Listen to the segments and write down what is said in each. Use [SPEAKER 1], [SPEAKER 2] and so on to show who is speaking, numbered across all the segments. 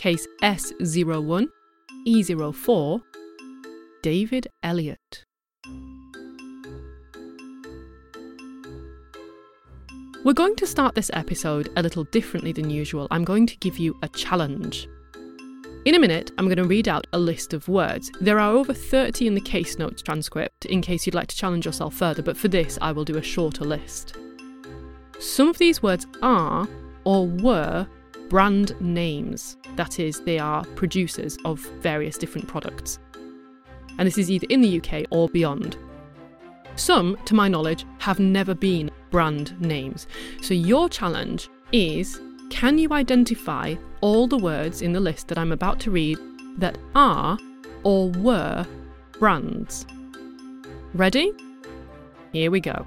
[SPEAKER 1] case S01, E04, David Elliott. We're going to start this episode a little differently than usual. I'm going to give you a challenge. In a minute, I'm going to read out a list of words. There are over 30 in the case notes transcript in case you'd like to challenge yourself further, but for this, I will do a shorter list. Some of these words are or were brand names, that is, they are producers of various different products. And this is either in the UK or beyond. Some, to my knowledge, have never been brand names. So your challenge is can you identify all the words in the list that I'm about to read that are or were brands? Ready? Here we go.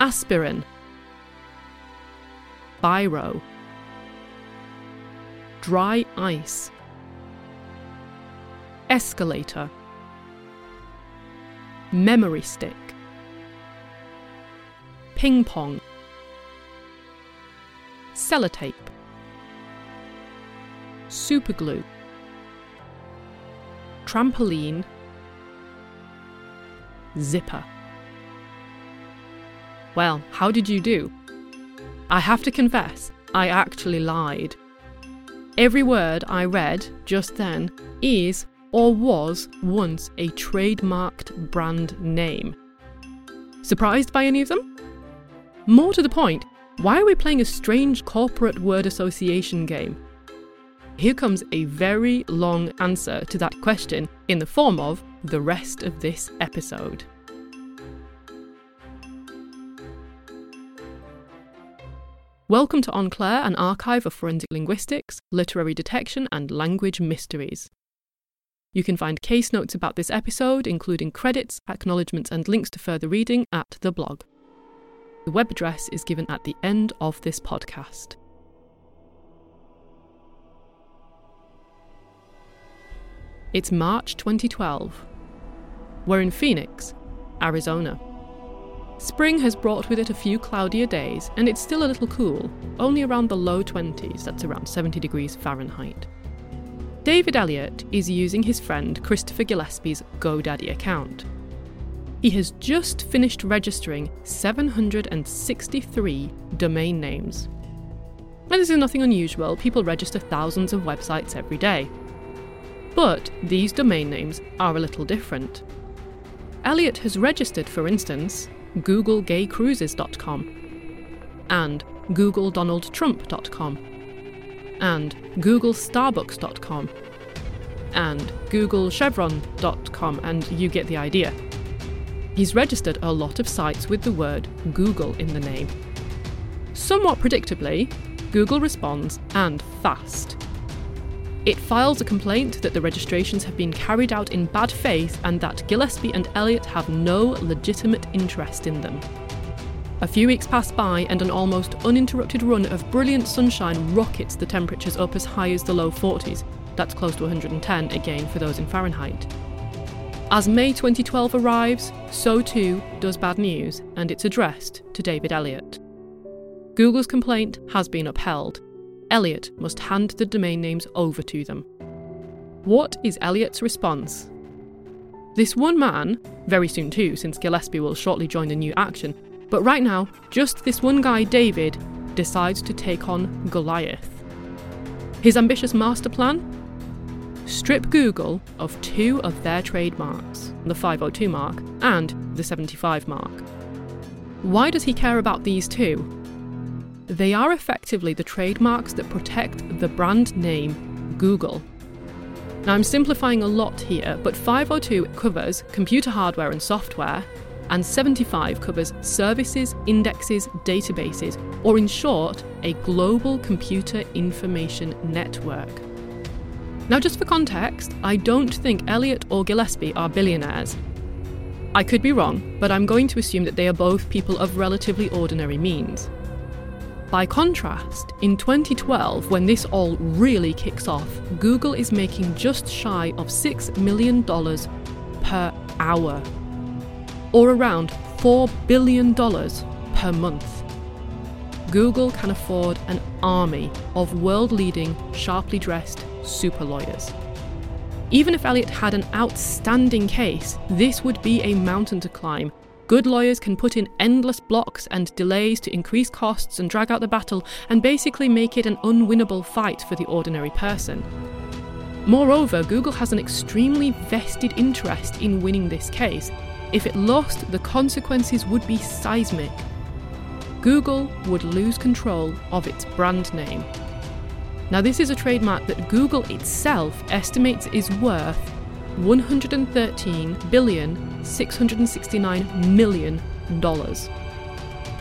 [SPEAKER 1] Aspirin, Biro, Dry ice, Escalator, Memory stick, Ping pong. Sellotape, superglue, trampoline, zipper. Well, how did you do? I have to confess, I actually lied. Every word I read just then is or was once a trademarked brand name. Surprised by any of them? More to the point, why are we playing a strange corporate word association game? Here comes a very long answer to that question in the form of the rest of this episode. Welcome to En Clair, an archive of forensic linguistics, literary detection, and language mysteries. You can find case notes about this episode, including credits, acknowledgements, and links to further reading at the blog. The web address is given at the end of this podcast. It's March 2012. We're in Phoenix, Arizona. Spring has brought with it a few cloudier days, and it's still a little cool, only around the low 20s, that's around 70 degrees Fahrenheit. David Elliott is using his friend Christopher Gillespie's GoDaddy account. He has just finished registering 763 domain names. And this is nothing unusual, people register thousands of websites every day. But these domain names are a little different. Elliott has registered, for instance, googlegaycruises.com and googledonaldtrump.com and googlestarbucks.com and googlechevron.com and you get the idea. He's registered a lot of sites with the word Google in the name. Somewhat predictably, Google responds and fast. It files a complaint that the registrations have been carried out in bad faith and that Gillespie and Elliott have no legitimate interest in them. A few weeks pass by and an almost uninterrupted run of brilliant sunshine rockets the temperatures up as high as the low 40s. That's close to 110 again for those in Fahrenheit. As May 2012 arrives, so too does bad news, and it's addressed to David Elliott. Google's complaint has been upheld. Elliott must hand the domain names over to them. What is Elliott's response? This one man, very soon too, since Gillespie will shortly join the new action, but right now, just this one guy, David, decides to take on Goliath. His ambitious master plan? strip Google of two of their trademarks, the 502 mark and the 75 mark. Why does he care about these two? They are effectively the trademarks that protect the brand name Google. Now, I'm simplifying a lot here, but 502 covers computer hardware and software, and 75 covers services, indexes, databases, or in short, a global computer information network. Now, just for context, I don't think Elliott or Gillespie are billionaires. I could be wrong, but I'm going to assume that they are both people of relatively ordinary means. By contrast, in 2012, when this all really kicks off, Google is making just shy of $6 million per hour, or around $4 billion per month. Google can afford an army of world leading, sharply dressed super lawyers. Even if Elliott had an outstanding case, this would be a mountain to climb. Good lawyers can put in endless blocks and delays to increase costs and drag out the battle and basically make it an unwinnable fight for the ordinary person. Moreover, Google has an extremely vested interest in winning this case. If it lost, the consequences would be seismic. Google would lose control of its brand name. Now, this is a trademark that Google itself estimates is worth 113 billion 669 million dollars.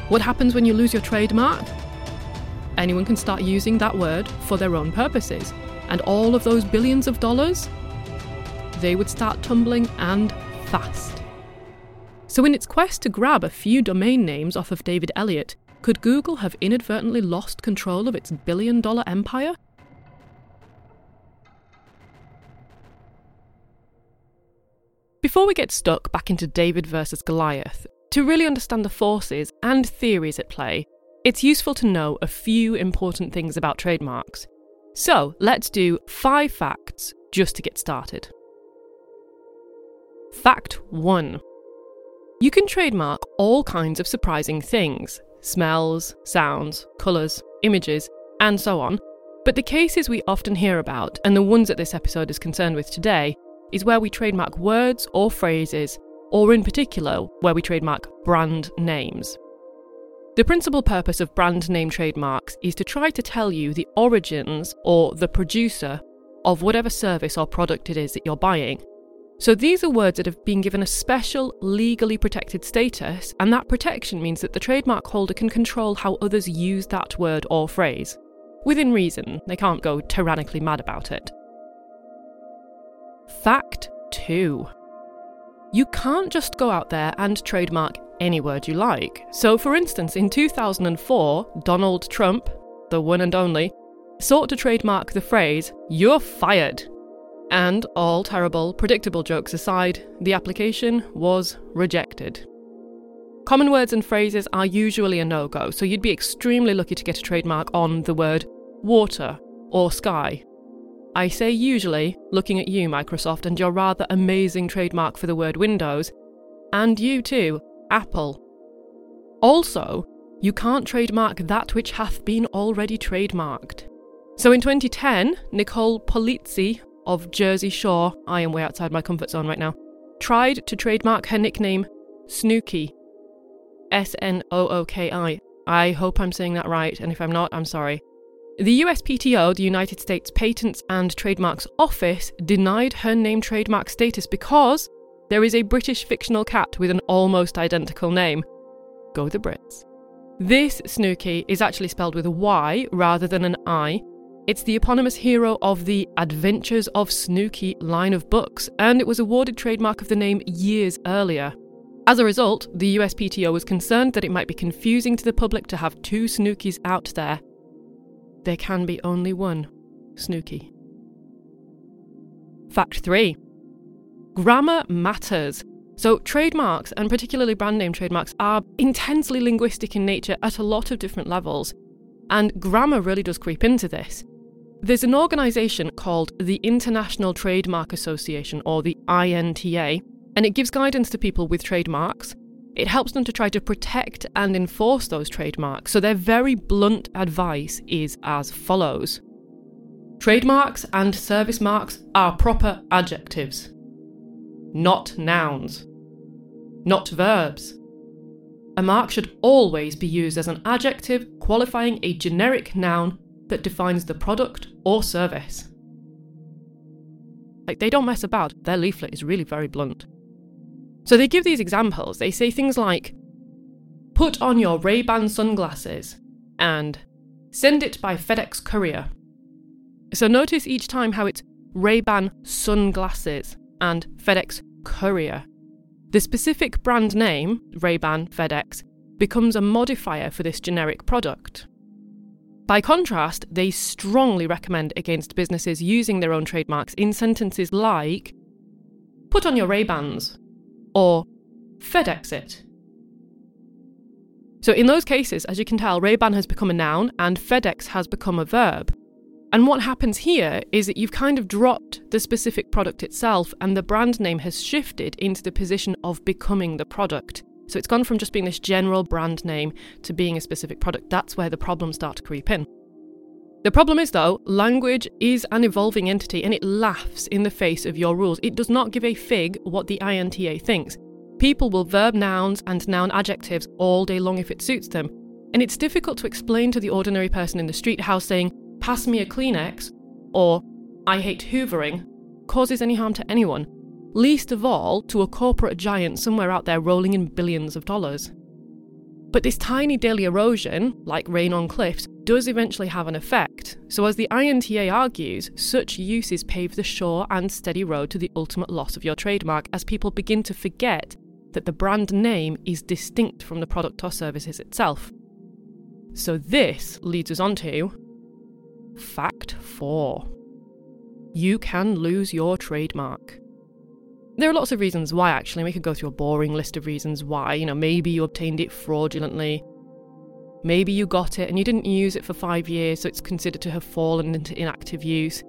[SPEAKER 1] What happens when you lose your trademark? Anyone can start using that word for their own purposes, and all of those billions of dollars they would start tumbling and fast. So, in its quest to grab a few domain names off of David Elliott, could Google have inadvertently lost control of its billion dollar empire? Before we get stuck back into David versus Goliath, to really understand the forces and theories at play, it's useful to know a few important things about trademarks. So let's do five facts just to get started. Fact 1 You can trademark all kinds of surprising things, smells, sounds, colours, images, and so on. But the cases we often hear about, and the ones that this episode is concerned with today, is where we trademark words or phrases, or in particular, where we trademark brand names. The principal purpose of brand name trademarks is to try to tell you the origins or the producer of whatever service or product it is that you're buying. So these are words that have been given a special legally protected status, and that protection means that the trademark holder can control how others use that word or phrase. Within reason, they can't go tyrannically mad about it. Fact 2. You can't just go out there and trademark any word you like. So, for instance, in 2004, Donald Trump, the one and only, sought to trademark the phrase, You're fired and all terrible, predictable jokes aside, the application was rejected. Common words and phrases are usually a no go, so you'd be extremely lucky to get a trademark on the word water or sky. I say usually, looking at you, Microsoft, and your rather amazing trademark for the word Windows, and you too, Apple. Also, you can't trademark that which hath been already trademarked. So in 2010, Nicole Polizzi of Jersey Shore, I am way outside my comfort zone right now, tried to trademark her nickname Snooki. S N O O K I. I hope I'm saying that right, and if I'm not, I'm sorry. The USPTO, the United States Patents and Trademarks Office, denied her name trademark status because there is a British fictional cat with an almost identical name. Go the Brits. This Snooky is actually spelled with a Y rather than an I, it's the eponymous hero of the Adventures of Snooky line of books, and it was awarded trademark of the name years earlier. As a result, the USPTO was concerned that it might be confusing to the public to have two Snookis out there. There can be only one Snooky. Fact 3 Grammar matters. So, trademarks, and particularly brand name trademarks, are intensely linguistic in nature at a lot of different levels. And grammar really does creep into this. There's an organisation called the International Trademark Association, or the INTA, and it gives guidance to people with trademarks. It helps them to try to protect and enforce those trademarks. So, their very blunt advice is as follows Trademarks and service marks are proper adjectives, not nouns, not verbs. A mark should always be used as an adjective qualifying a generic noun that defines the product or service. Like, they don't mess about, their leaflet is really very blunt. So they give these examples. They say things like, put on your Ray-Ban sunglasses, and send it by FedEx courier. So notice each time how it's Ray-Ban sunglasses and FedEx courier. The specific brand name, Ray-Ban FedEx, becomes a modifier for this generic product. By contrast, they strongly recommend against businesses using their own trademarks in sentences like, put on your Ray-Bans, or FedEx it. So, in those cases, as you can tell, Ray-Ban has become a noun and FedEx has become a verb. And what happens here is that you've kind of dropped the specific product itself, and the brand name has shifted into the position of becoming the product. So it's gone from just being this general brand name to being a specific product. That's where the problems start to creep in. The problem is, though, language is an evolving entity and it laughs in the face of your rules. It does not give a fig what the INTA thinks. People will verb nouns and noun adjectives all day long if it suits them. And it's difficult to explain to the ordinary person in the street how saying, pass me a Kleenex, or I hate hoovering, causes any harm to anyone, least of all to a corporate giant somewhere out there rolling in billions of dollars. But this tiny daily erosion, like rain on cliffs, does eventually have an effect. So, as the INTA argues, such uses pave the sure and steady road to the ultimate loss of your trademark as people begin to forget that the brand name is distinct from the product or services itself. So, this leads us on to fact four you can lose your trademark. There are lots of reasons why, actually. We could go through a boring list of reasons why. You know, maybe you obtained it fraudulently. Maybe you got it and you didn't use it for five years, so it's considered to have fallen into inactive use.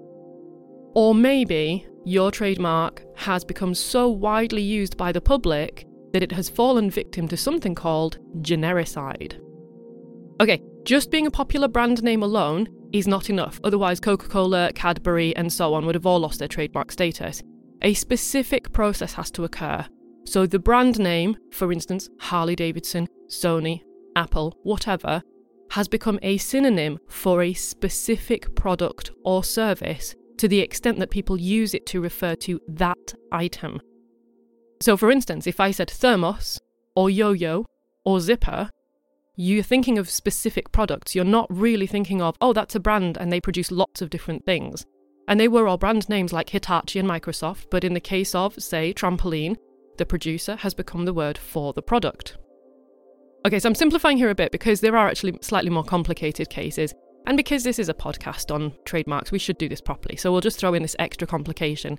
[SPEAKER 1] Or maybe your trademark has become so widely used by the public that it has fallen victim to something called genericide. Okay, just being a popular brand name alone is not enough, otherwise, Coca Cola, Cadbury, and so on would have all lost their trademark status a specific process has to occur. So the brand name, for instance, Harley Davidson, Sony, Apple, whatever, has become a synonym for a specific product or service to the extent that people use it to refer to that item. So, for instance, if I said thermos, or yo yo, or zipper, you're thinking of specific products. You're not really thinking of, oh, that's a brand and they produce lots of different things. And they were all brand names like Hitachi and Microsoft, but in the case of, say, trampoline, the producer has become the word for the product. Okay, so I'm simplifying here a bit because there are actually slightly more complicated cases, and because this is a podcast on trademarks, we should do this properly, so we'll just throw in this extra complication.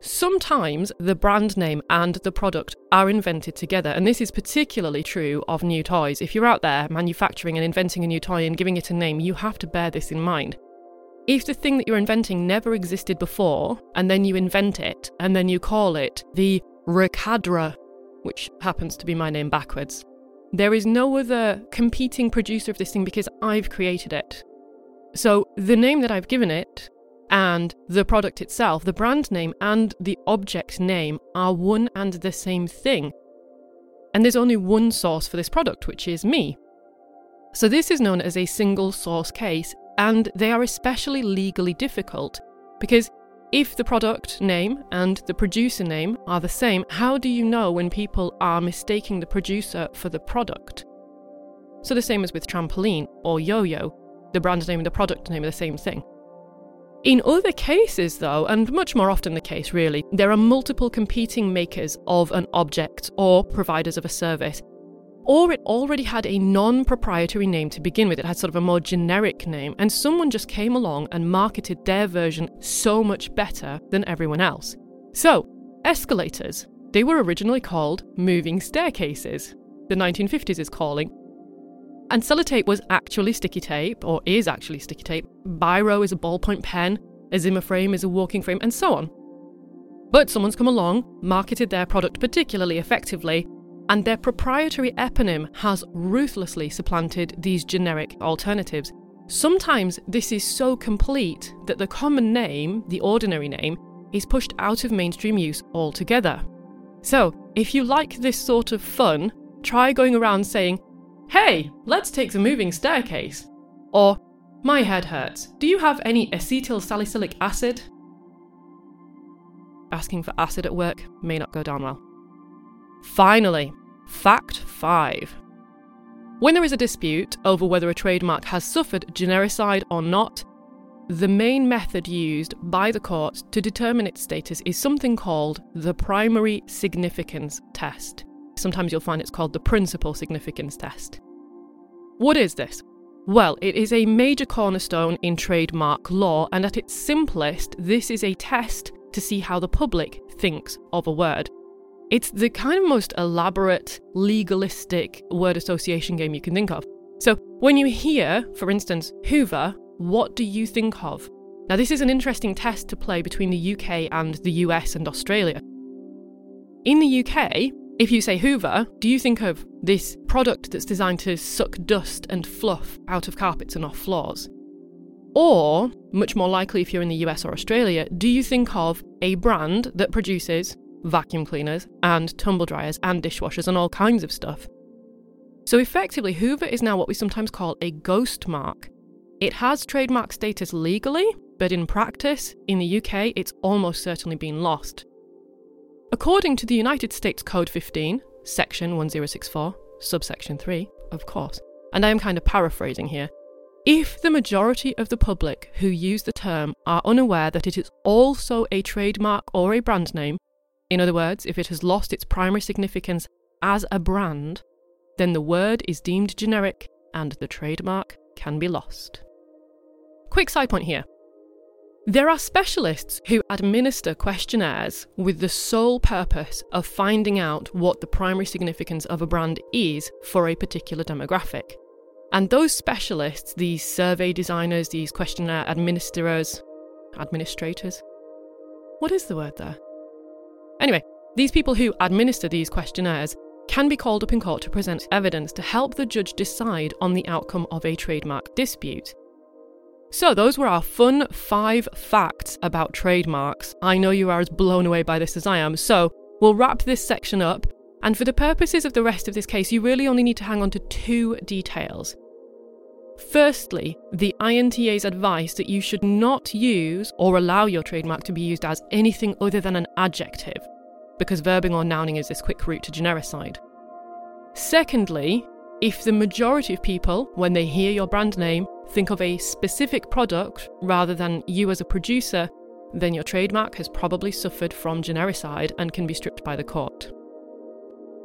[SPEAKER 1] Sometimes the brand name and the product are invented together, and this is particularly true of new toys. If you're out there manufacturing and inventing a new toy and giving it a name, you have to bear this in mind. If the thing that you're inventing never existed before, and then you invent it, and then you call it the Recadra, which happens to be my name backwards, there is no other competing producer of this thing because I've created it. So the name that I've given it and the product itself, the brand name and the object name are one and the same thing. And there's only one source for this product, which is me. So this is known as a single source case, and they are especially legally difficult because if the product name and the producer name are the same, how do you know when people are mistaking the producer for the product? So, the same as with trampoline or yo yo, the brand name and the product name are the same thing. In other cases, though, and much more often the case really, there are multiple competing makers of an object or providers of a service, or it already had a non proprietary name to begin with. It had sort of a more generic name, and someone just came along and marketed their version so much better than everyone else. So, escalators. They were originally called moving staircases. The 1950s is calling. And sellotape was actually sticky tape, or is actually sticky tape. Biro is a ballpoint pen, a Zimmer frame is a walking frame, and so on. But someone's come along, marketed their product particularly effectively, and their proprietary eponym has ruthlessly supplanted these generic alternatives. Sometimes this is so complete that the common name, the ordinary name, is pushed out of mainstream use altogether. So, if you like this sort of fun, try going around saying, Hey, let's take the moving staircase. Or, My head hurts. Do you have any acetyl salicylic acid? Asking for acid at work may not go down well. Finally, fact 5. When there is a dispute over whether a trademark has suffered genericide or not, the main method used by the court to determine its status is something called the primary significance test. Sometimes you'll find it's called the principal significance test. What is this? Well, it is a major cornerstone in trademark law, and at its simplest, this is a test to see how the public thinks of a word. It's the kind of most elaborate, legalistic word association game you can think of. So, when you hear, for instance, Hoover, what do you think of? Now, this is an interesting test to play between the UK and the US and Australia. In the UK, if you say Hoover, do you think of this product that's designed to suck dust and fluff out of carpets and off floors? Or, much more likely if you're in the US or Australia, do you think of a brand that produces vacuum cleaners and tumble dryers and dishwashers and all kinds of stuff? So effectively, Hoover is now what we sometimes call a ghost mark. It has trademark status legally, but in practice, in the UK, it's almost certainly been lost. According to the United States Code 15, Section 1064, subsection 3, of course, and I am kind of paraphrasing here, if the majority of the public who use the term are unaware that it is also a trademark or a brand name, in other words, if it has lost its primary significance as a brand, then the word is deemed generic and the trademark can be lost. Quick side point here there are specialists who administer questionnaires with the sole purpose of finding out what the primary significance of a brand is for a particular demographic. And those specialists, these survey designers, these questionnaire administrators, administrators? What is the word there? Anyway, these people who administer these questionnaires can be called up in court to present evidence to help the judge decide on the outcome of a trademark dispute. So, those were our fun five facts about trademarks. I know you are as blown away by this as I am, so we'll wrap this section up. And for the purposes of the rest of this case, you really only need to hang on to two details. Firstly, the INTA's advice that you should not use or allow your trademark to be used as anything other than an adjective, because verbing or nouning is this quick route to genericide. Secondly, if the majority of people, when they hear your brand name, think of a specific product rather than you as a producer, then your trademark has probably suffered from genericide and can be stripped by the court.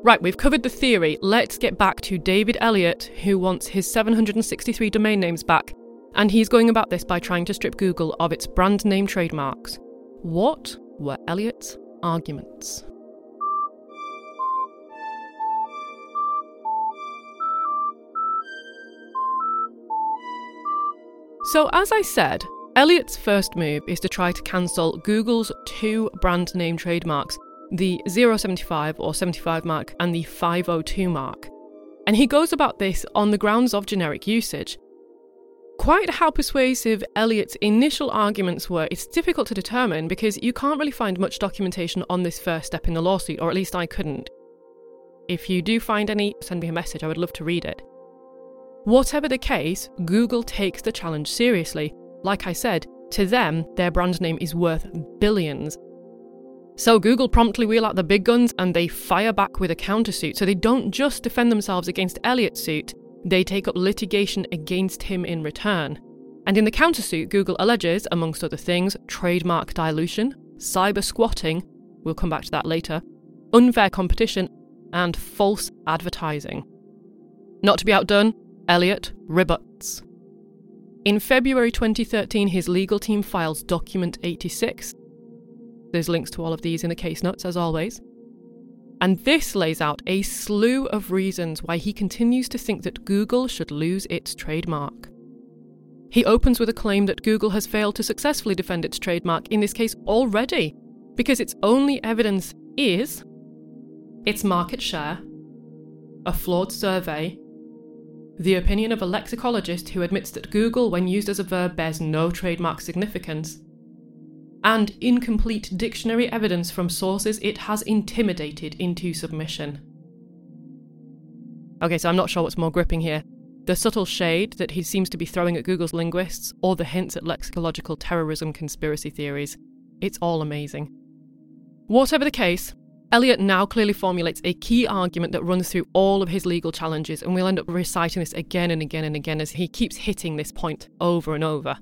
[SPEAKER 1] Right, we've covered the theory. Let's get back to David Elliott, who wants his 763 domain names back, and he's going about this by trying to strip Google of its brand name trademarks. What were Elliott's arguments? So, as I said, Elliott's first move is to try to cancel Google's two brand name trademarks, the 075 or 75 mark and the 502 mark. And he goes about this on the grounds of generic usage. Quite how persuasive Elliott's initial arguments were, it's difficult to determine because you can't really find much documentation on this first step in the lawsuit, or at least I couldn't. If you do find any, send me a message, I would love to read it. Whatever the case, Google takes the challenge seriously. Like I said, to them, their brand name is worth billions. So Google promptly wheel out the big guns and they fire back with a countersuit. So they don't just defend themselves against Elliott's suit, they take up litigation against him in return. And in the countersuit, Google alleges, amongst other things, trademark dilution, cyber squatting, we'll come back to that later, unfair competition, and false advertising. Not to be outdone, Elliott rebuts. In February 2013, his legal team files Document 86. There's links to all of these in the case notes, as always. And this lays out a slew of reasons why he continues to think that Google should lose its trademark. He opens with a claim that Google has failed to successfully defend its trademark in this case already, because its only evidence is its market share, a flawed survey, the opinion of a lexicologist who admits that Google, when used as a verb, bears no trademark significance, and incomplete dictionary evidence from sources it has intimidated into submission. Okay, so I'm not sure what's more gripping here the subtle shade that he seems to be throwing at Google's linguists, or the hints at lexicological terrorism conspiracy theories. It's all amazing. Whatever the case, Elliott now clearly formulates a key argument that runs through all of his legal challenges, and we'll end up reciting this again and again and again as he keeps hitting this point over and over.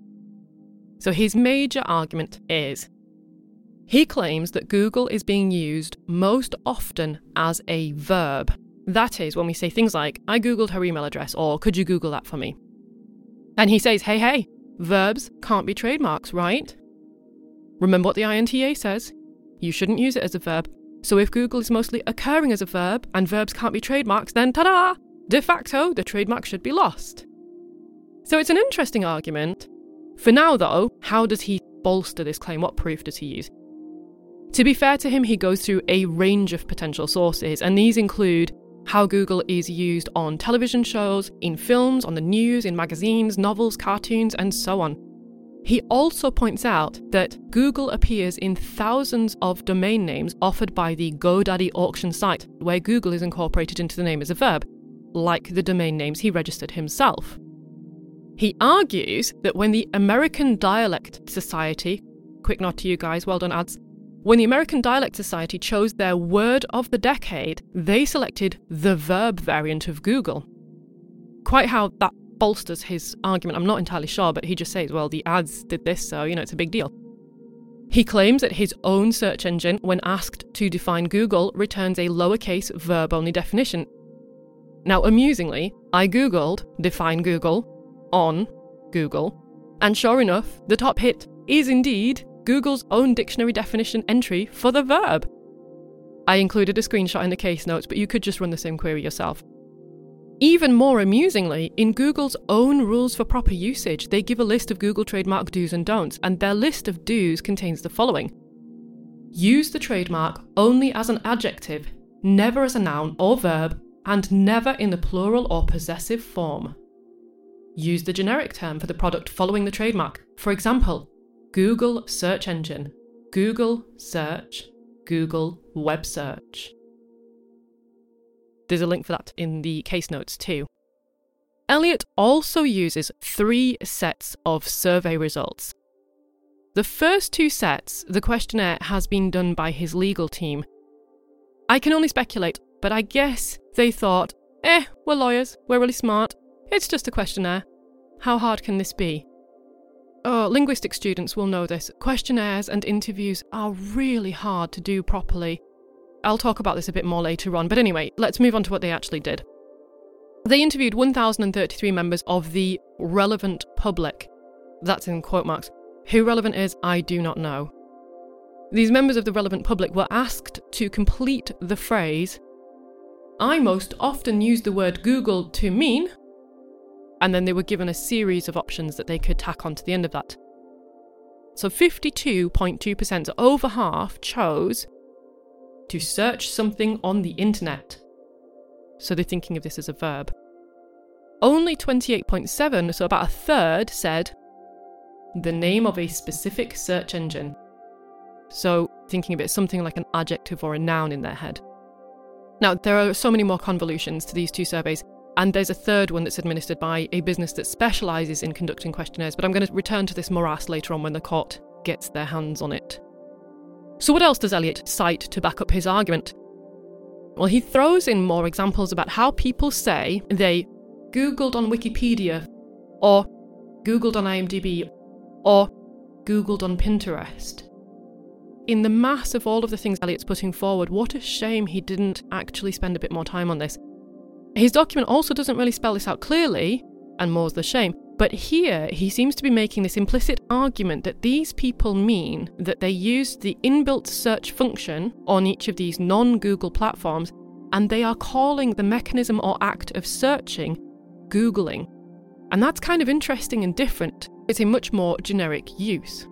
[SPEAKER 1] So, his major argument is he claims that Google is being used most often as a verb. That is, when we say things like, I Googled her email address, or could you Google that for me? And he says, hey, hey, verbs can't be trademarks, right? Remember what the INTA says. You shouldn't use it as a verb So if Google is mostly occurring as a verb and verbs can't be trademarks, then ta da! De facto, the trademark should be lost. So it's an interesting argument. For now, though, how does he bolster this claim? What proof does he use? To be fair to him, he goes through a range of potential sources, and these include how Google is used on television shows, in films, on the news, in magazines, novels, cartoons, and so on. He also points out that Google appears in thousands of domain names offered by the GoDaddy auction site, where Google is incorporated into the name as a verb, like the domain names he registered himself. He argues that when the American Dialect Society, quick nod to you guys, well done ads, when the American Dialect Society chose their word of the decade, they selected the verb variant of Google. Quite how that bolsters his argument, I'm not entirely sure, but he just says, well, the ads did this, so, you know, it's a big deal. He claims that his own search engine, when asked to define Google, returns a lowercase verb only definition. Now, amusingly, I googled define Google on Google, and sure enough, the top hit is indeed Google's own dictionary definition entry for the verb. I included a screenshot in the case notes, but you could just run the same query yourself. Even more amusingly, in Google's own rules for proper usage, they give a list of Google trademark do's and don'ts, and their list of do's contains the following Use the trademark only as an adjective, never as a noun or verb, and never in the plural or possessive form. Use the generic term for the product following the trademark. For example, Google search engine, Google search, Google web search. There's a link for that in the case notes too. Elliott also uses three sets of survey results. The first two sets, the questionnaire has been done by his legal team. I can only speculate, but I guess they thought, eh, we're lawyers, we're really smart, it's just a questionnaire. How hard can this be? Oh, linguistic students will know this. Questionnaires and interviews are really hard to do properly. I'll talk about this a bit more later on, but anyway, let's move on to what they actually did. They interviewed 1,033 members of the relevant public. That's in quote marks. Who relevant is, I do not know. These members of the relevant public were asked to complete the phrase, I most often use the word Google to mean, and then they were given a series of options that they could tack onto the end of that. So 52.2%, so over half, chose to search something on the internet. So they're thinking of this as a verb. Only 28.7, so about a third, said the name of a specific search engine. So thinking of it as something like an adjective or a noun in their head. Now, there are so many more convolutions to these two surveys, and there's a third one that's administered by a business that specialises in conducting questionnaires, but I'm going to return to this morass later on when the court gets their hands on it. So, what else does Elliott cite to back up his argument? Well, he throws in more examples about how people say they Googled on Wikipedia, or Googled on IMDb, or Googled on Pinterest. In the mass of all of the things Elliott's putting forward, what a shame he didn't actually spend a bit more time on this. His document also doesn't really spell this out clearly, and more's the shame, but here he seems to be making this implicit argument that these people mean that they used the inbuilt search function on each of these non Google platforms and they are calling the mechanism or act of searching Googling. And that's kind of interesting and different. It's a much more generic use.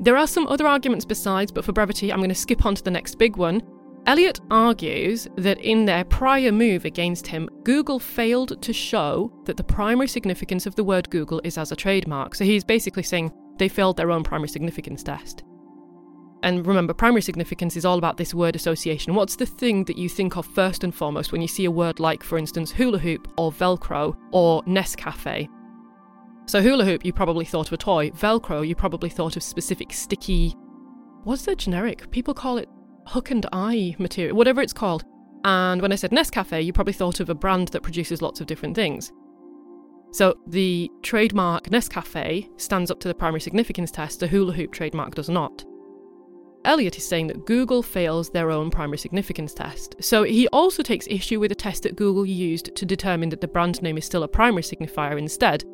[SPEAKER 1] There are some other arguments besides, but for brevity, I'm going to skip on to the next big one, Elliott argues that in their prior move against him, Google failed to show that the primary significance of the word Google is as a trademark. So he's basically saying they failed their own primary significance test. And remember, primary significance is all about this word association. What's the thing that you think of first and foremost when you see a word like, for instance, hula hoop or Velcro or Nescafe? So, hula hoop, you probably thought of a toy. Velcro, you probably thought of specific sticky. What's the generic? People call it hook and eye material, whatever it's called. And when I said Nescafe, you probably thought of a brand that produces lots of different things. So the trademark Nescafe stands up to the primary significance test, the hula hoop trademark does not. Elliott is saying that Google fails their own primary significance test. So he also takes issue with a test that Google used to determine that the brand name is still a primary signifier instead.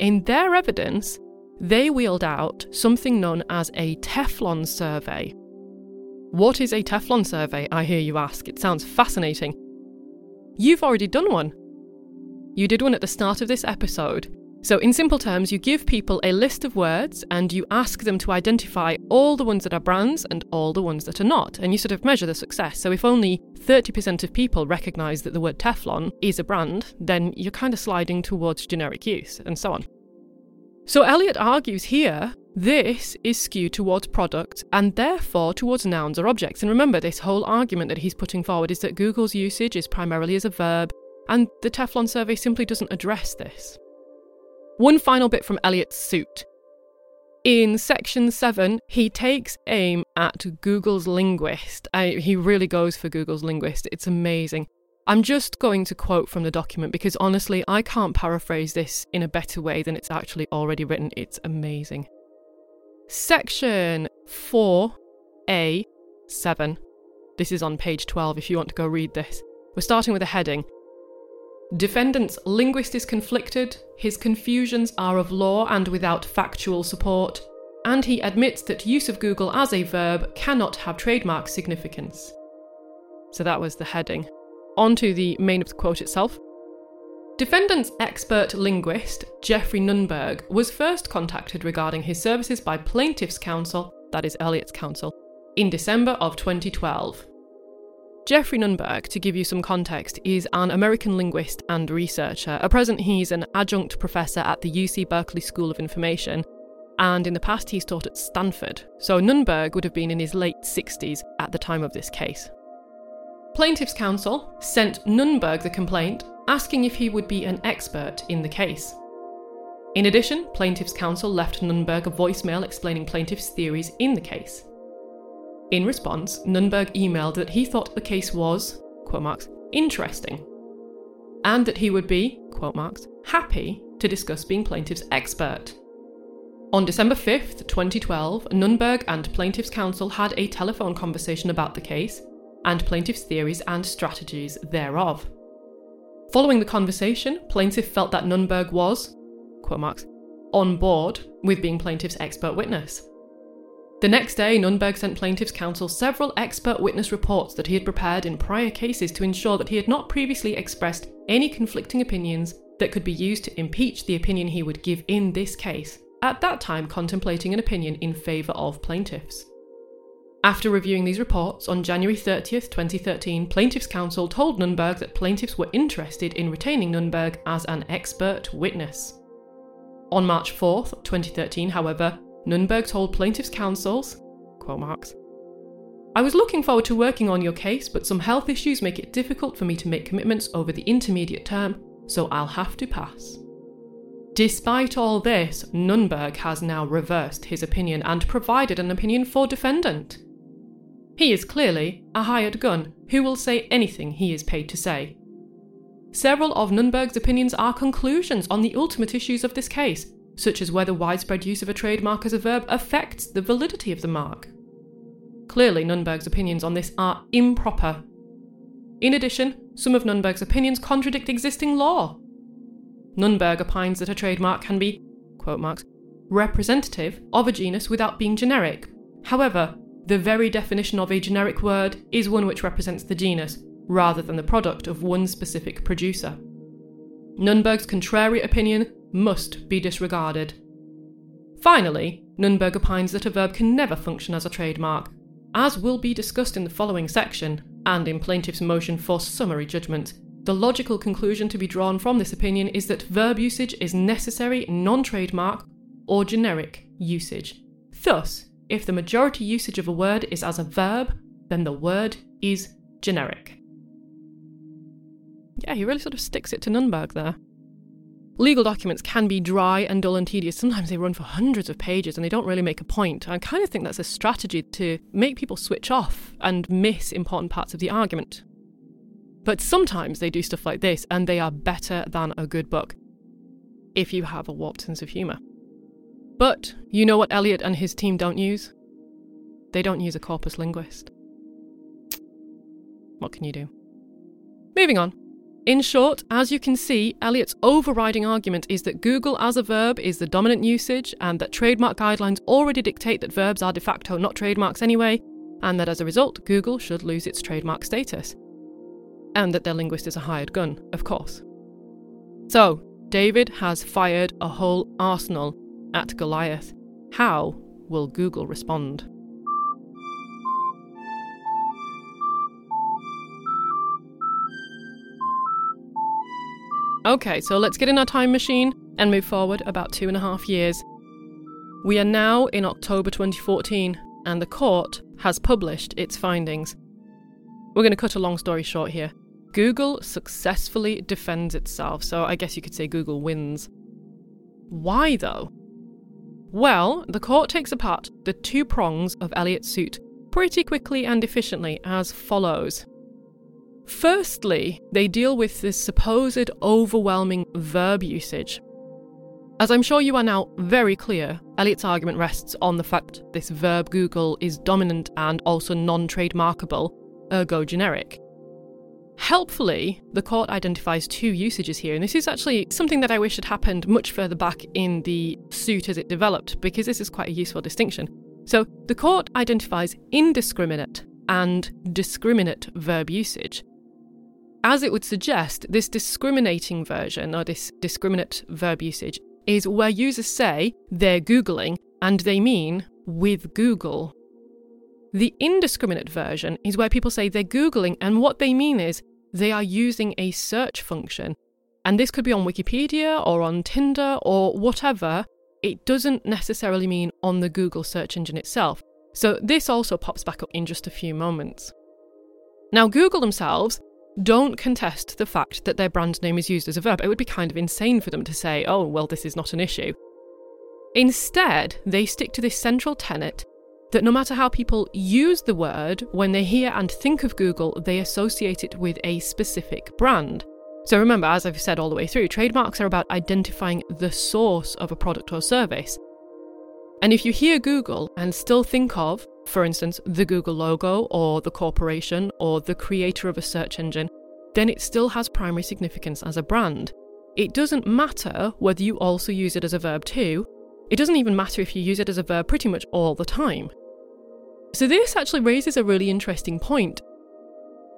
[SPEAKER 1] In their evidence, they wheeled out something known as a Teflon survey, What is a Teflon survey? I hear you ask. It sounds fascinating. You've already done one. You did one at the start of this episode. So, in simple terms, you give people a list of words and you ask them to identify all the ones that are brands and all the ones that are not. And you sort of measure the success. So, if only 30% of people recognise that the word Teflon is a brand, then you're kind of sliding towards generic use and so on. So, Elliott argues here this is skewed towards product and therefore towards nouns or objects. And remember, this whole argument that he's putting forward is that Google's usage is primarily as a verb, and the Teflon survey simply doesn't address this. One final bit from Elliott's suit. In section 7, he takes aim at Google's linguist. I, he really goes for Google's linguist. It's amazing. I'm just going to quote from the document because honestly, I can't paraphrase this in a better way than it's actually already written. It's amazing. Section 4A 7. This is on page 12 if you want to go read this. We're starting with a heading Defendant's linguist is conflicted, his confusions are of law and without factual support, and he admits that use of Google as a verb cannot have trademark significance. So that was the heading. On to the main of the quote itself. Defendant's expert linguist, Geoffrey Nunberg, was first contacted regarding his services by plaintiff's counsel, that is Elliott's counsel, in December of 2012. Geoffrey Nunberg, to give you some context, is an American linguist and researcher. At present, he's an adjunct professor at the UC Berkeley School of Information, and in the past, he's taught at Stanford. So Nunberg would have been in his late 60s at the time of this case. Plaintiff's counsel sent Nunberg the complaint asking if he would be an expert in the case. In addition, plaintiff's counsel left Nunberg a voicemail explaining plaintiff's theories in the case. In response, Nunberg emailed that he thought the case was, quote marks, interesting, and that he would be, quote marks, happy to discuss being plaintiff's expert. On December 5th, 2012, Nunberg and plaintiff's counsel had a telephone conversation about the case and plaintiff's theories and strategies thereof. Following the conversation, plaintiff felt that Nunberg was, quote marks, on board with being plaintiff's expert witness. The next day, Nunberg sent plaintiff's counsel several expert witness reports that he had prepared in prior cases to ensure that he had not previously expressed any conflicting opinions that could be used to impeach the opinion he would give in this case, at that time contemplating an opinion in favour of plaintiffs. After reviewing these reports, on January 30th, 2013, plaintiff's counsel told Nunberg that plaintiffs were interested in retaining Nunberg as an expert witness. On March 4th, 2013, however, Nunberg told plaintiff's counsels, quote marks, I was looking forward to working on your case, but some health issues make it difficult for me to make commitments over the intermediate term, so I'll have to pass. Despite all this, Nunberg has now reversed his opinion and provided an opinion for defendant. He is clearly a hired gun who will say anything he is paid to say. Several of Nunberg's opinions are conclusions on the ultimate issues of this case, such as whether widespread use of a trademark as a verb affects the validity of the mark. Clearly, Nunberg's opinions on this are improper. In addition, some of Nunberg's opinions contradict existing law. Nunberg opines that a trademark can be, quote marks, representative of a genus without being generic. However, the very definition of a generic word is one which represents the genus, rather than the product of one specific producer. Nunberg's contrary opinion must be disregarded. Finally, Nunberg opines that a verb can never function as a trademark, as will be discussed in the following section, and in plaintiff's motion for summary judgment. The logical conclusion to be drawn from this opinion is that verb usage is necessary non trademark or generic usage. Thus, if the majority usage of a word is as a verb, then the word is generic. Yeah, he really sort of sticks it to Nunberg there. Legal documents can be dry and dull and tedious. Sometimes they run for hundreds of pages and they don't really make a point. I kind of think that's a strategy to make people switch off and miss important parts of the argument. But sometimes they do stuff like this and they are better than a good book. If you have a warped sense of humour. But you know what Elliott and his team don't use? They don't use a corpus linguist. What can you do? Moving on. In short, as you can see, Elliott's overriding argument is that Google as a verb is the dominant usage and that trademark guidelines already dictate that verbs are de facto not trademarks anyway, and that as a result, Google should lose its trademark status. And that their linguist is a hired gun, of course. So, David has fired a whole arsenal at Goliath. How will Google respond? Okay, so let's get in our time machine and move forward about two and a half years. We are now in October 2014, and the court has published its findings. We're going to cut a long story short here. Google successfully defends itself, so I guess you could say Google wins. Why, though? Well, the court takes apart the two prongs of Elliott's suit pretty quickly and efficiently as follows. Firstly, they deal with this supposed overwhelming verb usage. As I'm sure you are now very clear, Elliott's argument rests on the fact this verb Google is dominant and also non trademarkable, ergo generic. Helpfully, the court identifies two usages here, and this is actually something that I wish had happened much further back in the suit as it developed, because this is quite a useful distinction. So, the court identifies indiscriminate and discriminate verb usage. As it would suggest, this discriminating version, or this discriminate verb usage, is where users say they're Googling and they mean with Google. The indiscriminate version is where people say they're Googling and what they mean is they are using a search function. And this could be on Wikipedia or on Tinder or whatever. It doesn't necessarily mean on the Google search engine itself. So this also pops back up in just a few moments. Now, Google themselves don't contest the fact that their brand name is used as a verb. It would be kind of insane for them to say, oh, well, this is not an issue. Instead, they stick to this central tenet that no matter how people use the word, when they hear and think of Google, they associate it with a specific brand. So remember, as I've said all the way through, trademarks are about identifying the source of a product or service. And if you hear Google and still think of for instance, the Google logo or the corporation or the creator of a search engine, then it still has primary significance as a brand. It doesn't matter whether you also use it as a verb too. It doesn't even matter if you use it as a verb pretty much all the time. So, this actually raises a really interesting point.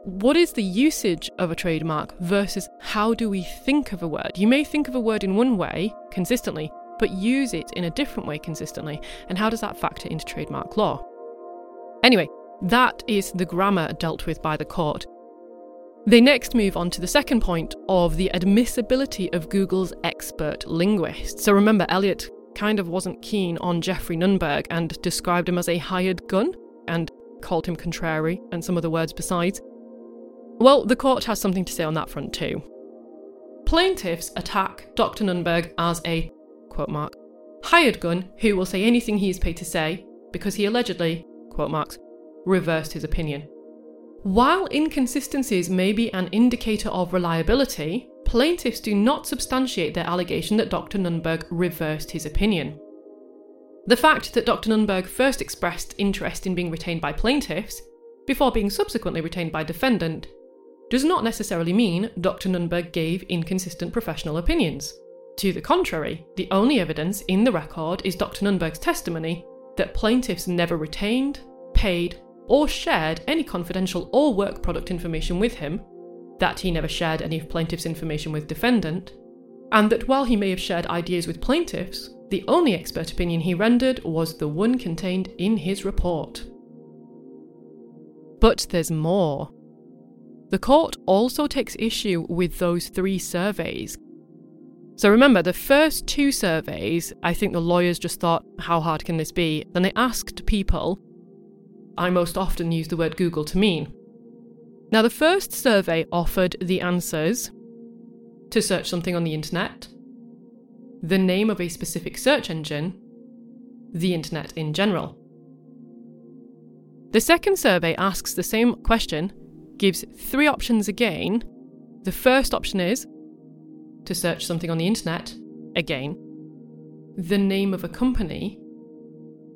[SPEAKER 1] What is the usage of a trademark versus how do we think of a word? You may think of a word in one way consistently, but use it in a different way consistently. And how does that factor into trademark law? Anyway, that is the grammar dealt with by the court. They next move on to the second point of the admissibility of Google's expert linguist. So remember, Elliott kind of wasn't keen on Geoffrey Nunberg and described him as a hired gun and called him contrary and some other words besides. Well, the court has something to say on that front too. Plaintiffs attack Dr. Nunberg as a, quote mark, hired gun who will say anything he is paid to say because he allegedly quote marks, reversed his opinion. While inconsistencies may be an indicator of reliability, plaintiffs do not substantiate their allegation that Dr. Nunberg reversed his opinion. The fact that Dr. Nunberg first expressed interest in being retained by plaintiffs, before being subsequently retained by defendant, does not necessarily mean Dr. Nunberg gave inconsistent professional opinions. To the contrary, the only evidence in the record is Dr. Nunberg's testimony that plaintiffs never retained, paid, or shared any confidential or work product information with him, that he never shared any of plaintiff's information with defendant, and that while he may have shared ideas with plaintiffs, the only expert opinion he rendered was the one contained in his report. But there's more. The court also takes issue with those three surveys so remember, the first two surveys, I think the lawyers just thought, how hard can this be? Then they asked people, I most often use the word Google to mean. Now, the first survey offered the answers to search something on the internet, the name of a specific search engine, the internet in general. The second survey asks the same question, gives three options again. The first option is to search something on the internet, again, the name of a company,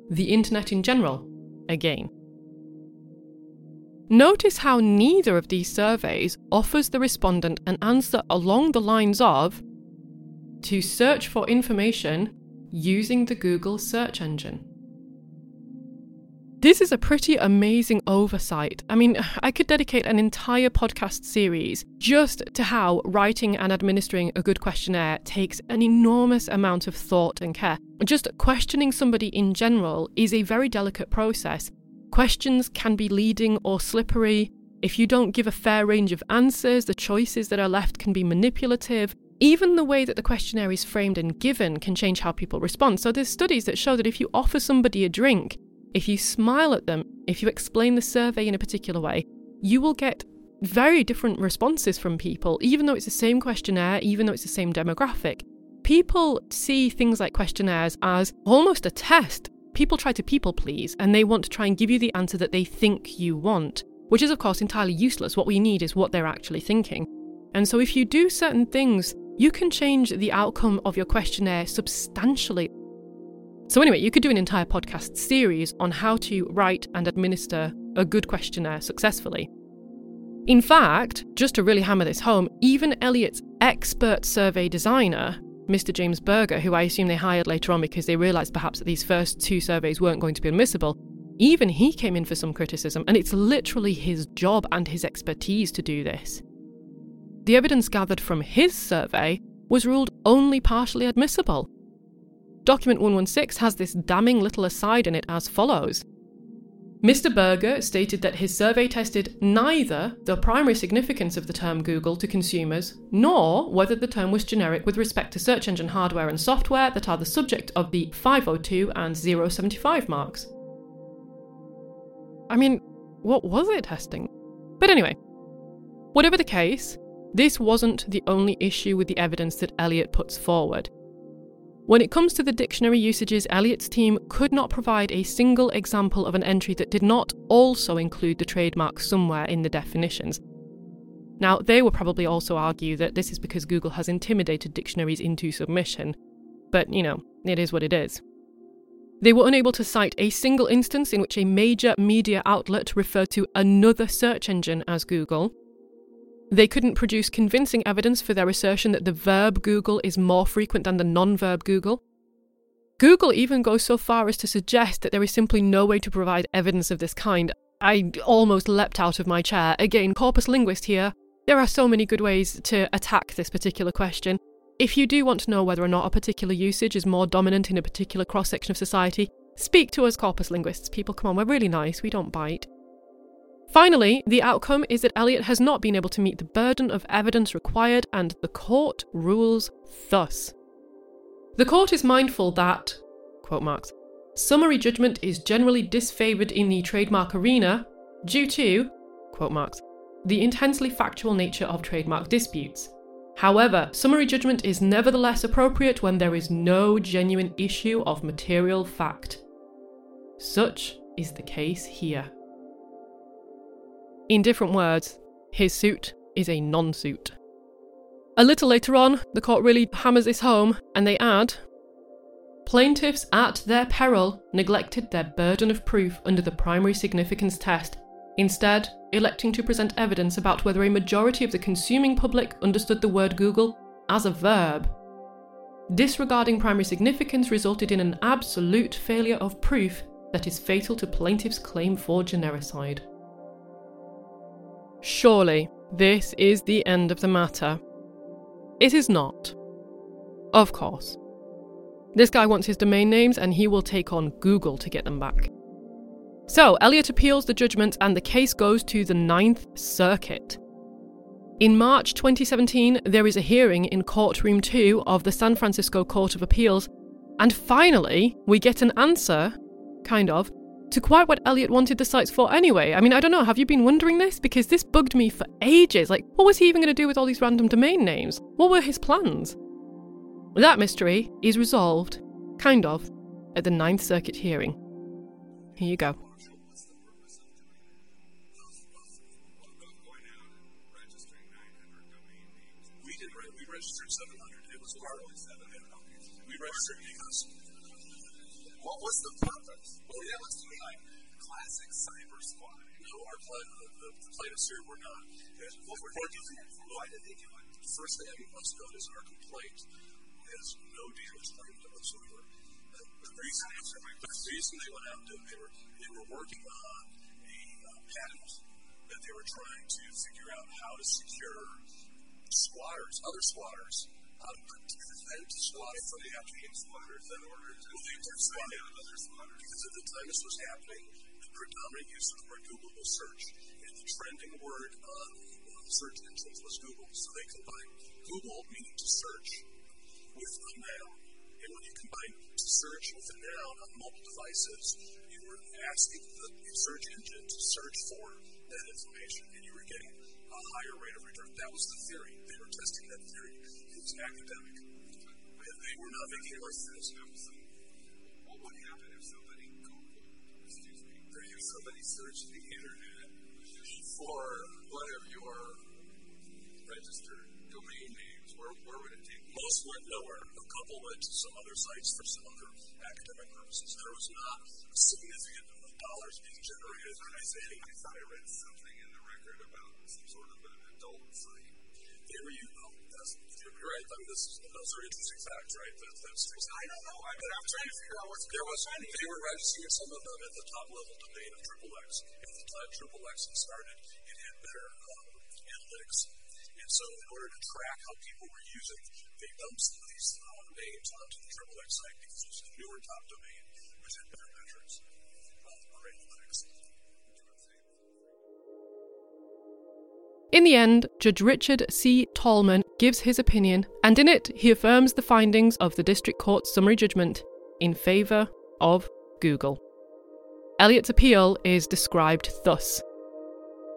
[SPEAKER 1] the internet in general, again. Notice how neither of these surveys offers the respondent an answer along the lines of to search for information using the Google search engine. This is a pretty amazing oversight. I mean, I could dedicate an entire podcast series just to how writing and administering a good questionnaire takes an enormous amount of thought and care. Just questioning somebody in general is a very delicate process. Questions can be leading or slippery. If you don't give a fair range of answers, the choices that are left can be manipulative. Even the way that the questionnaire is framed and given can change how people respond. So, there's studies that show that if you offer somebody a drink, if you smile at them, if you explain the survey in a particular way, you will get very different responses from people, even though it's the same questionnaire, even though it's the same demographic. People see things like questionnaires as almost a test. People try to people please, and they want to try and give you the answer that they think you want, which is, of course, entirely useless. What we need is what they're actually thinking. And so, if you do certain things, you can change the outcome of your questionnaire substantially so, anyway, you could do an entire podcast series on how to write and administer a good questionnaire successfully. In fact, just to really hammer this home, even Elliott's expert survey designer, Mr. James Berger, who I assume they hired later on because they realised perhaps that these first two surveys weren't going to be admissible, even he came in for some criticism, and it's literally his job and his expertise to do this. The evidence gathered from his survey was ruled only partially admissible, Document 116 has this damning little aside in it as follows. Mr. Berger stated that his survey tested neither the primary significance of the term Google to consumers, nor whether the term was generic with respect to search engine hardware and software that are the subject of the 502 and 075 marks. I mean, what was it testing? But anyway, whatever the case, this wasn't the only issue with the evidence that Elliott puts forward. When it comes to the dictionary usages, Elliott's team could not provide a single example of an entry that did not also include the trademark somewhere in the definitions. Now, they will probably also argue that this is because Google has intimidated dictionaries into submission, but you know, it is what it is. They were unable to cite a single instance in which a major media outlet referred to another search engine as Google, they couldn't produce convincing evidence for their assertion that the verb Google is more frequent than the non verb Google. Google even goes so far as to suggest that there is simply no way to provide evidence of this kind. I almost leapt out of my chair. Again, corpus linguist here. There are so many good ways to attack this particular question. If you do want to know whether or not a particular usage is more dominant in a particular cross section of society, speak to us corpus linguists. People, come on, we're really nice, we don't bite. Finally, the outcome is that Elliott has not been able to meet the burden of evidence required, and the court rules thus. The court is mindful that, quote marks, summary judgment is generally disfavoured in the trademark arena due to, quote marks, the intensely factual nature of trademark disputes. However, summary judgment is nevertheless appropriate when there is no genuine issue of material fact. Such is the case here. In different words, his suit is a non suit. A little later on, the court really hammers this home and they add Plaintiffs, at their peril, neglected their burden of proof under the primary significance test, instead, electing to present evidence about whether a majority of the consuming public understood the word Google as a verb. Disregarding primary significance resulted in an absolute failure of proof that is fatal to plaintiff's claim for genericide. Surely, this is the end of the matter. It is not. Of course. This guy wants his domain names and he will take on Google to get them back. So, Elliott appeals the judgment and the case goes to the Ninth Circuit. In March 2017, there is a hearing in Courtroom 2 of the San Francisco Court of Appeals, and finally, we get an answer, kind of, to quite what Elliott wanted the sites for anyway. I mean, I don't know, have you been wondering this? Because this bugged me for ages. Like, what was he even going to do with all these random domain names? What were his plans? That mystery is resolved, kind of, at the Ninth Circuit hearing. Here you go.
[SPEAKER 2] What was the purpose? Well, yeah, let's the, plaintiffs here were not. And what we're why did they do it? The first thing I must note is our complaint has no details claimed whatsoever. The reason, the reason they went out and they were, they were working on a uh, patent that they were trying to figure out how to secure squatters, other squatters, how to prevent squatting from happening.
[SPEAKER 3] squatters in order to
[SPEAKER 2] they
[SPEAKER 3] out other squatters.
[SPEAKER 2] Because at the time this was happening, predominant use of the word Google was search, and the trending word on uh, search engines was Google. So they combined Google, meaning to search, with a noun. And when you combine to search with a noun on mobile devices, you were asking the search engine to search for that information, and you were getting a higher rate of return. That was the theory. They were testing that theory. It was academic. And they were not making it like this.
[SPEAKER 3] What would happen if somebody somebody searched the internet for one of your registered domain names? Where, where would it take them?
[SPEAKER 2] Most went nowhere. A couple went to some other sites for some other academic purposes. There was not a significant amount of dollars being generated.
[SPEAKER 3] I say, I thought I read something in the record about some sort of an adult site.
[SPEAKER 2] You're right. I mean, those are interesting facts, right?
[SPEAKER 3] I don't know. I mean, I'm trying to figure out what's
[SPEAKER 2] there was, they were registering some of them at the top level domain of Triple X. At the time Triple X had started, it had better um, analytics. And so, in order to track how people were using, they dumped some of these uh, names onto the Triple X site because it was a newer top domain, which had better metrics
[SPEAKER 1] In the end, Judge Richard C. Tallman gives his opinion, and in it, he affirms the findings of the District Court's summary judgment in favour of Google. Elliott's appeal is described thus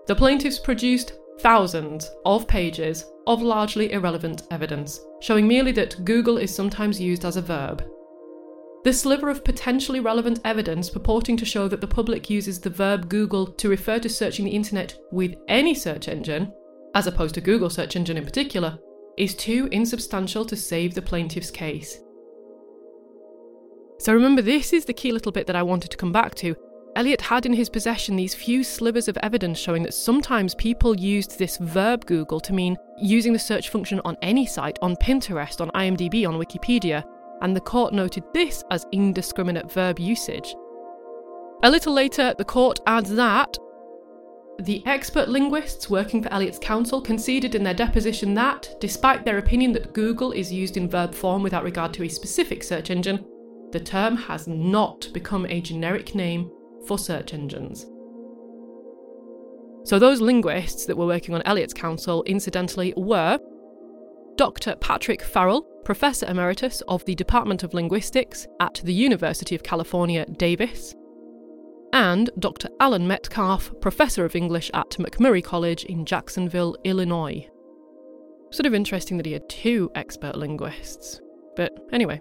[SPEAKER 1] The plaintiffs produced thousands of pages of largely irrelevant evidence, showing merely that Google is sometimes used as a verb. The sliver of potentially relevant evidence purporting to show that the public uses the verb Google to refer to searching the internet with any search engine, as opposed to Google search engine in particular, is too insubstantial to save the plaintiff's case. So remember, this is the key little bit that I wanted to come back to. Elliott had in his possession these few slivers of evidence showing that sometimes people used this verb Google to mean using the search function on any site, on Pinterest, on IMDb, on Wikipedia, and the court noted this as indiscriminate verb usage. A little later, the court adds that the expert linguists working for Elliott's counsel conceded in their deposition that, despite their opinion that Google is used in verb form without regard to a specific search engine, the term has not become a generic name for search engines. So, those linguists that were working on Elliott's counsel, incidentally, were Dr. Patrick Farrell, Professor Emeritus of the Department of Linguistics at the University of California, Davis, and Dr. Allan Metcalf, Professor of English at MacMurray College in Jacksonville, Illinois. Sort of interesting that he had two expert linguists. But anyway.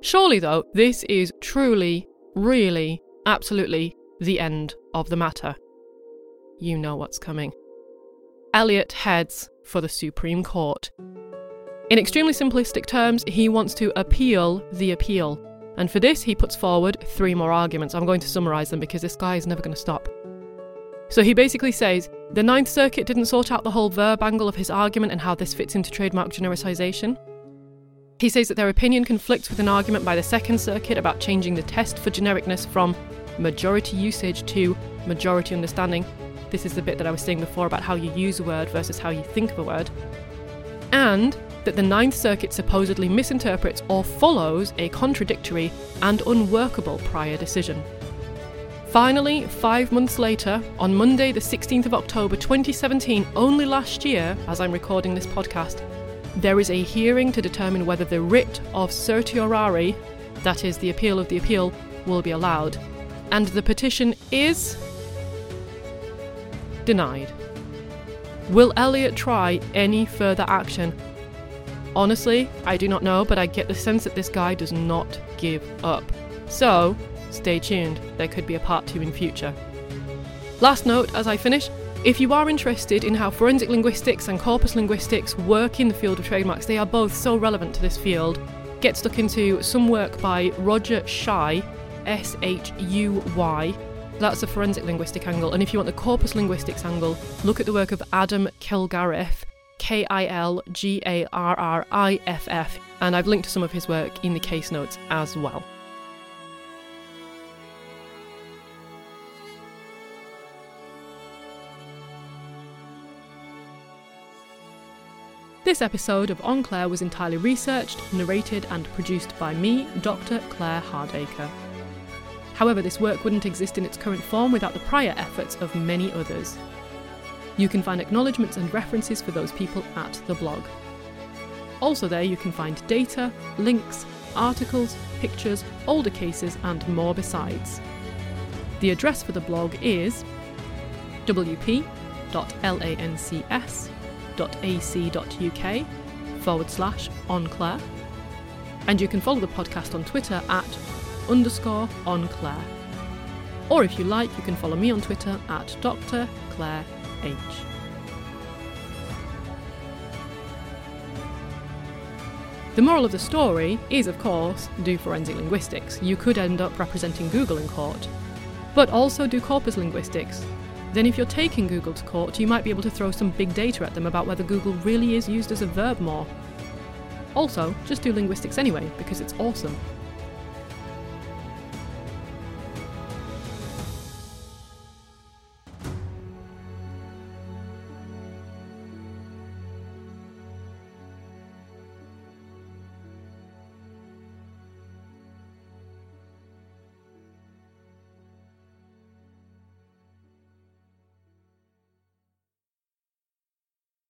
[SPEAKER 1] Surely, though, this is truly, really, absolutely the end of the matter. You know what's coming. Elliott heads for the Supreme Court. In extremely simplistic terms, he wants to appeal the appeal. And for this, he puts forward three more arguments. I'm going to summarise them because this guy is never going to stop. So he basically says the Ninth Circuit didn't sort out the whole verb angle of his argument and how this fits into trademark genericization. He says that their opinion conflicts with an argument by the Second Circuit about changing the test for genericness from majority usage to majority understanding. This is the bit that I was saying before about how you use a word versus how you think of a word. And that the Ninth Circuit supposedly misinterprets or follows a contradictory and unworkable prior decision. Finally, five months later, on Monday, the 16th of October 2017, only last year, as I'm recording this podcast, there is a hearing to determine whether the writ of certiorari, that is, the appeal of the appeal, will be allowed. And the petition is. Denied. Will Elliott try any further action? Honestly, I do not know, but I get the sense that this guy does not give up. So, stay tuned, there could be a part two in future. Last note as I finish if you are interested in how forensic linguistics and corpus linguistics work in the field of trademarks, they are both so relevant to this field. Get stuck into some work by Roger Shuy, S H U Y. That's the forensic linguistic angle. And if you want the corpus linguistics angle, look at the work of Adam Kilgarriff, K I L G A R R I F F, and I've linked to some of his work in the case notes as well. This episode of En Clair was entirely researched, narrated, and produced by me, Dr. Claire Hardaker. However, this work wouldn't exist in its current form without the prior efforts of many others. You can find acknowledgements and references for those people at the blog. Also, there you can find data, links, articles, pictures, older cases, and more besides. The address for the blog is wp.lancs www.ac.uk forward slash enclair. And you can follow the podcast on Twitter at underscore enclair. Or if you like, you can follow me on Twitter at Dr. Claire H. The moral of the story is, of course, do forensic linguistics. You could end up representing Google in court. But also do corpus linguistics, then if you're taking Google to court, you might be able to throw some big data at them about whether Google really is used as a verb more. Also, just do linguistics anyway, because it's awesome.